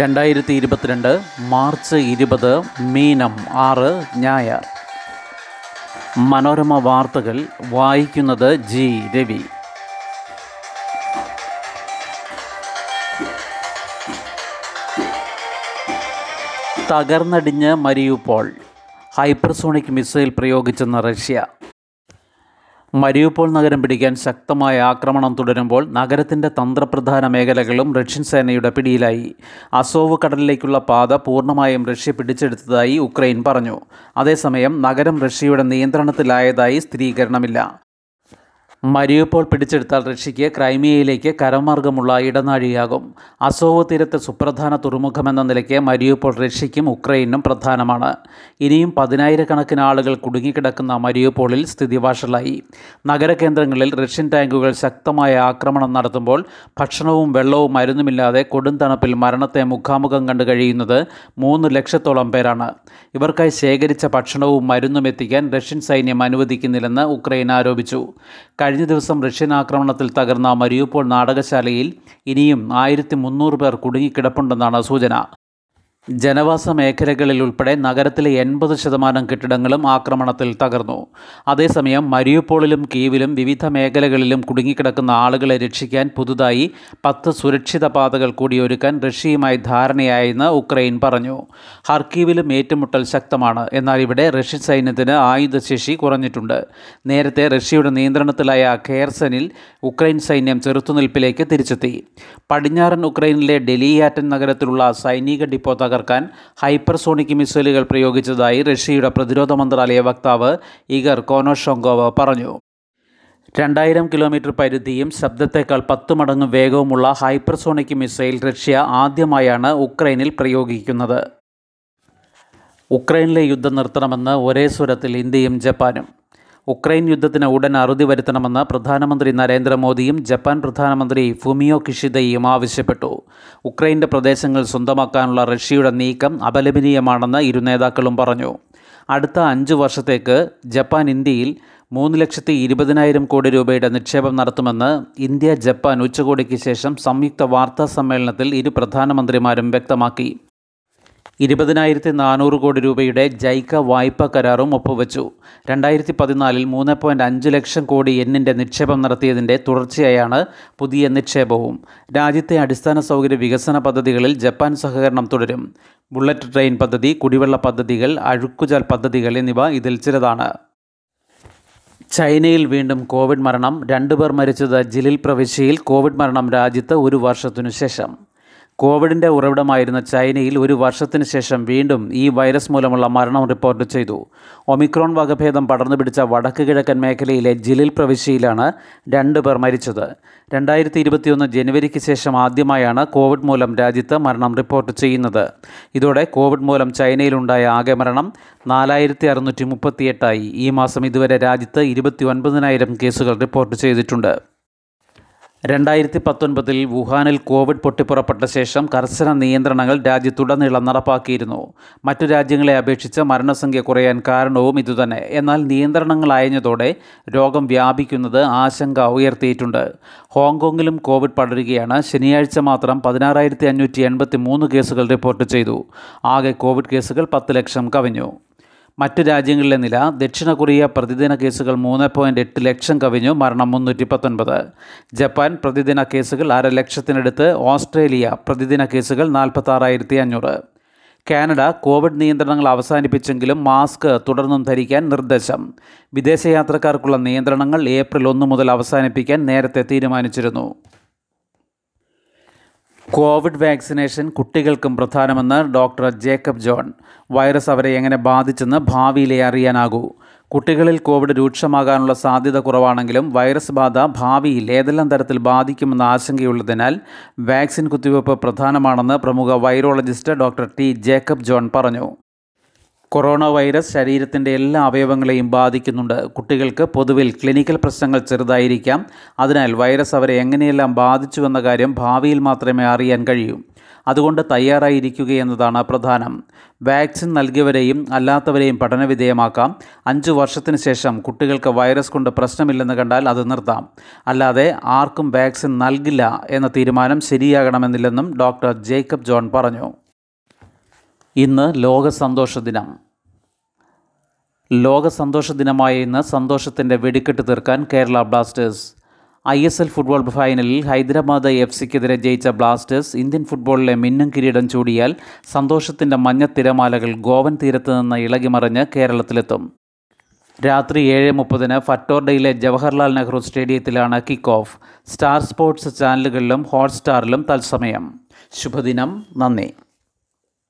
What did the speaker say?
രണ്ടായിരത്തി ഇരുപത്തിരണ്ട് മാർച്ച് ഇരുപത് മീനം ആറ് ഞായർ. മനോരമ വാർത്തകൾ വായിക്കുന്നത് ജി രവി. തകർന്നടിഞ്ഞ് മരിയുപോൾ ഹൈപ്പർസോണിക് മിസൈൽ പ്രയോഗിച്ചെന്ന റഷ്യ. മരിയുപോൾ നഗരം പിടിക്കാൻ ശക്തമായ ആക്രമണം തുടരുമ്പോൾ നഗരത്തിന്റെ തന്ത്രപ്രധാന മേഖലകളും റഷ്യൻ സേനയുടെ പിടിയിലായി. അസോവ് കടലിലേക്കുള്ള പാത പൂർണമായും റഷ്യ പിടിച്ചെടുത്തതായി ഉക്രൈൻ പറഞ്ഞു. അതേസമയം നഗരം റഷ്യയുടെ നിയന്ത്രണത്തിലായതായി സ്ഥിരീകരണമില്ല. മരിയുപോൾ പിടിച്ചെടുത്താൽ റഷ്യയ്ക്ക് ക്രൈമിയയിലേക്ക് കരമാർഗമുള്ള ഇടനാഴിയാകും. അസോവ് തീരത്തെ സുപ്രധാന തുറമുഖമെന്ന നിലയ്ക്ക് മരിയപ്പോൾ റഷ്യയ്ക്കും ഉക്രൈനും പ്രധാനമാണ്. ഇനിയും പതിനായിരക്കണക്കിന് ആളുകൾ കുടുങ്ങിക്കിടക്കുന്ന മരിയപ്പോളിൽ സ്ഥിതി വഷളായി. നഗരകേന്ദ്രങ്ങളിൽ റഷ്യൻ ടാങ്കുകൾ ശക്തമായ ആക്രമണം നടത്തുമ്പോൾ ഭക്ഷണവും വെള്ളവും മരുന്നുമില്ലാതെ കൊടും തണുപ്പിൽ മരണത്തെ മുഖാമുഖം കണ്ടു കഴിയുന്നത് മൂന്ന് ലക്ഷത്തോളം പേരാണ്. ഇവർക്കായി ശേഖരിച്ച ഭക്ഷണവും മരുന്നും എത്തിക്കാൻ റഷ്യൻ സൈന്യം അനുവദിക്കുന്നില്ലെന്ന് ഉക്രൈൻ ആരോപിച്ചു. കഴിഞ്ഞ ദിവസം റഷ്യൻ ആക്രമണത്തിൽ തകർന്ന മരിയൂപ്പോൾ നാടകശാലയിൽ ഇനിയും ആയിരത്തി മുന്നൂറ് പേർ കുടുങ്ങിക്കിടപ്പുണ്ടെന്നാണ് സൂചന. ജനവാസ മേഖലകളിൽ ഉൾപ്പെടെ നഗരത്തിലെ എൺപത് ശതമാനം കെട്ടിടങ്ങളും ആക്രമണത്തിൽ തകർന്നു. അതേസമയം മരിയുപോളിലും കീവിലും വിവിധ മേഖലകളിലും കുടുങ്ങിക്കിടക്കുന്ന ആളുകളെ രക്ഷിക്കാൻ പുതുതായി പത്ത് സുരക്ഷിത പാതകൾ കൂടി ഒരുക്കാൻ റഷ്യയുമായി ധാരണയായെന്ന് ഉക്രൈൻ പറഞ്ഞു. ഹർക്കീവിലും ഏറ്റുമുട്ടൽ ശക്തമാണ്. എന്നാൽ ഇവിടെ റഷ്യൻ സൈന്യത്തിന് ആയുധശേഷി കുറഞ്ഞിട്ടുണ്ട്. നേരത്തെ റഷ്യയുടെ നിയന്ത്രണത്തിലായ ഖേർസനിൽ ഉക്രൈൻ സൈന്യം ചെറുത്തുനിൽപ്പിലേക്ക് തിരിച്ചെത്തി. പടിഞ്ഞാറൻ ഉക്രൈനിലെ ഡെലിയാറ്റൻ നഗരത്തിലുള്ള സൈനിക ഡിപ്പോ തകർക്കാൻ ഹൈപ്പർസോണിക് മിസൈലുകൾ പ്രയോഗിച്ചതായി റഷ്യയുടെ പ്രതിരോധ മന്ത്രാലയ വക്താവ് ഇഗർ കോനോഷോങ്കോവ് പറഞ്ഞു. രണ്ടായിരം കിലോമീറ്റർ പരിധിയും ശബ്ദത്തേക്കാൾ പത്ത് മടങ്ങ് വേഗവുമുള്ള ഹൈപ്പർസോണിക് മിസൈൽ റഷ്യ ആദ്യമായാണ് ഉക്രൈനിൽ പ്രയോഗിക്കുന്നത്. ഉക്രൈനിലെ യുദ്ധം നിർത്തണമെന്ന് ഒരേ സ്വരത്തിൽ ഇന്ത്യയും ജപ്പാനും ഉക്രൈൻ യുദ്ധത്തിന് ഉടൻ അറുതി വരുത്തണമെന്ന് പ്രധാനമന്ത്രി നരേന്ദ്രമോദിയും ജപ്പാൻ പ്രധാനമന്ത്രി ഫുമിയോ കിഷിദയും ആവശ്യപ്പെട്ടു. ഉക്രൈന്റെ പ്രദേശങ്ങൾ സ്വന്തമാക്കാനുള്ള റഷ്യയുടെ നീക്കം അപലപനീയമാണെന്ന് ഇരു നേതാക്കളും പറഞ്ഞു. അടുത്ത അഞ്ച് വർഷത്തേക്ക് ജപ്പാൻ ഇന്ത്യയിൽ മൂന്ന് ലക്ഷത്തി ഇരുപതിനായിരം കോടി രൂപയുടെ നിക്ഷേപം നടത്തുമെന്ന് ഇന്ത്യ ജപ്പാൻ ഉച്ചകോടിക്ക് ശേഷം സംയുക്ത വാർത്താ സമ്മേളനത്തിൽ ഇരു പ്രധാനമന്ത്രിമാരും വ്യക്തമാക്കി. ഇരുപതിനായിരത്തി നാനൂറ് കോടി രൂപയുടെ ജൈക്ക വായ്പാ കരാറും ഒപ്പുവെച്ചു. രണ്ടായിരത്തി പതിനാലിൽ മൂന്ന് പോയിന്റ് അഞ്ച് ലക്ഷം കോടി എന്നിന്റെ നിക്ഷേപം നടത്തിയതിന്റെ തുടർച്ചയായാണ് പുതിയ നിക്ഷേപവും. രാജ്യത്തെ അടിസ്ഥാന സൗകര്യ വികസന പദ്ധതികളിൽ ജപ്പാൻ സഹകരണം തുടരും. ബുള്ളറ്റ് ട്രെയിൻ പദ്ധതി കുടിവെള്ള പദ്ധതികൾ അഴുക്കുചാൽ പദ്ധതികൾ എന്നിവ ഇതിൽ ചിലതാണ്. ചൈനയിൽ വീണ്ടും കോവിഡ് മരണം. രണ്ടുപേർ മരിച്ചത് ജിലിൽ പ്രവിശ്യയിൽ കോവിഡ് മരണം രാജ്യത്ത് ഒരു വർഷത്തിനു ശേഷം. കോവിഡിന്റെ ഉറവിടമായിരുന്ന ചൈനയിൽ ഒരു വർഷത്തിന് ശേഷം വീണ്ടും ഈ വൈറസ് മൂലമുള്ള മരണം റിപ്പോർട്ട് ചെയ്തു. ഒമിക്രോൺ വകഭേദം പടർന്നു പിടിച്ച വടക്ക് കിഴക്കൻ മേഖലയിലെ ജിലിൽ പ്രവിശ്യയിലാണ് രണ്ട് പേർ മരിച്ചത്. രണ്ടായിരത്തി ഇരുപത്തിയൊന്ന് ജനുവരിക്ക് ശേഷം ആദ്യമായാണ് കോവിഡ് മൂലം രാജ്യത്ത് മരണം റിപ്പോർട്ട് ചെയ്യുന്നത്. ഇതോടെ കോവിഡ് മൂലം ചൈനയിലുണ്ടായ ആകെ മരണം നാലായിരത്തി അറുന്നൂറ്റി മുപ്പത്തിയെട്ടായി ഈ മാസം ഇതുവരെ രാജ്യത്ത് ഇരുപത്തി ഒൻപതിനായിരം കേസുകൾ റിപ്പോർട്ട് ചെയ്തിട്ടുണ്ട്. രണ്ടായിരത്തി പത്തൊൻപതിൽ വുഹാനിൽ കോവിഡ് പൊട്ടിപ്പുറപ്പെട്ട ശേഷം കർശന നിയന്ത്രണങ്ങൾ രാജ്യത്തുടനീളം നടപ്പാക്കിയിരുന്നു. മറ്റു രാജ്യങ്ങളെ അപേക്ഷിച്ച് മരണസംഖ്യ കുറയാൻ കാരണവും ഇതുതന്നെ. എന്നാൽ നിയന്ത്രണങ്ങൾ അയഞ്ഞതോടെ രോഗം വ്യാപിക്കുന്നത് ആശങ്ക ഉയർത്തിയിട്ടുണ്ട്. ഹോങ്കോങ്ങിലും കോവിഡ് പടരുകയാണ്. ശനിയാഴ്ച മാത്രം പതിനാറായിരത്തി കേസുകൾ റിപ്പോർട്ട് ചെയ്തു. ആകെ കോവിഡ് കേസുകൾ പത്ത് ലക്ഷം കവിഞ്ഞു. മറ്റ് രാജ്യങ്ങളിലെ നില. ദക്ഷിണ കൊറിയ പ്രതിദിന കേസുകൾ മൂന്ന് പോയിന്റ് എട്ട് ലക്ഷം കവിഞ്ഞു മരണം മുന്നൂറ്റി പത്തൊൻപത് ജപ്പാൻ പ്രതിദിന കേസുകൾ അര ലക്ഷത്തിനടുത്ത് ഓസ്ട്രേലിയ പ്രതിദിന കേസുകൾ നാൽപ്പത്താറായിരത്തി അഞ്ഞൂറ് കാനഡ കോവിഡ് നിയന്ത്രണങ്ങൾ അവസാനിപ്പിച്ചെങ്കിലും മാസ്ക് തുടർന്നും ധരിക്കാൻ നിർദ്ദേശം. വിദേശയാത്രക്കാർക്കുള്ള നിയന്ത്രണങ്ങൾ ഏപ്രിൽ ഒന്ന് മുതൽ അവസാനിപ്പിക്കാൻ നേരത്തെ തീരുമാനിച്ചിരുന്നു. കോവിഡ് വാക്സിനേഷൻ കുട്ടികൾക്കും പ്രധാനമെന്ന് ഡോക്ടർ ജേക്കബ് ജോൺ. വൈറസ് അവരെ എങ്ങനെ ബാധിച്ചെന്ന് ഭാവിയിലെ അറിയാനാകൂ. കുട്ടികളിൽ കോവിഡ് രൂക്ഷമാകാനുള്ള സാധ്യത കുറവാണെങ്കിലും വൈറസ് ബാധ ഭാവിയിൽ ഏതെല്ലാം തരത്തിൽ ബാധിക്കുമെന്ന ആശങ്കയുള്ളതിനാൽ വാക്സിൻ കുത്തിവയ്പ്പ് പ്രധാനമാണെന്ന് പ്രമുഖ virologist doctor T Jacob John പറഞ്ഞു. കൊറോണ വൈറസ് ശരീരത്തിന്റെ എല്ലാ അവയവങ്ങളെയും ബാധിക്കുന്നുണ്ട്. കുട്ടികൾക്ക് പൊതുവിൽ ക്ലിനിക്കൽ പ്രശ്നങ്ങൾ ചെറുതായിരിക്കാം. അതിനാൽ വൈറസ് അവരെ എങ്ങനെയെല്ലാം ബാധിച്ചുവെന്ന കാര്യം ഭാവിയിൽ മാത്രമേ അറിയാൻ കഴിയൂ. അതുകൊണ്ട് തയ്യാറായിരിക്കുകയെന്നതാണ് പ്രധാനം. വാക്സിൻ നൽകിയവരെയും അല്ലാത്തവരെയും പഠനവിധേയമാക്കാം. അഞ്ച് വർഷത്തിന് ശേഷം കുട്ടികൾക്ക് വൈറസ് കൊണ്ട് പ്രശ്നമില്ലെന്ന് കണ്ടാൽ അത് നിർത്താം. അല്ലാതെ ആർക്കും വാക്സിൻ നൽകില്ല എന്ന തീരുമാനം ശരിയാകണമെന്നില്ലെന്നും ഡോക്ടർ ജേക്കബ് ജോൺ പറഞ്ഞു. ഇന്ന് ലോക സന്തോഷ ദിനം ലോക സന്തോഷ ദിനമായ ഇന്ന് സന്തോഷത്തിന്റെ വെടിക്കെട്ട് തീർക്കാൻ Kerala Blasters I S L football ഫൈനലിൽ ഹൈദരാബാദ് എഫ് സിക്കെതിരെ ജയിച്ച ബ്ലാസ്റ്റേഴ്സ് ഇന്ത്യൻ ഫുട്ബോളിലെ മിന്നും കിരീടം ചൂടിയാൽ സന്തോഷത്തിന്റെ മഞ്ഞ തിരമാലകൾ ഗോവൻ തീരത്ത് നിന്ന് ഇളകിമറിഞ്ഞ് കേരളത്തിലെത്തും. രാത്രി ഏഴ് മുപ്പതിന് ഫറ്റോർഡയിലെ ജവഹർലാൽ നെഹ്റു സ്റ്റേഡിയത്തിലാണ് കിക്ക് ഓഫ് സ്റ്റാർ സ്പോർട്സ് ചാനലുകളിലും ഹോട്ട്സ്റ്റാറിലും തത്സമയം. ശുഭദിനം. നന്ദി.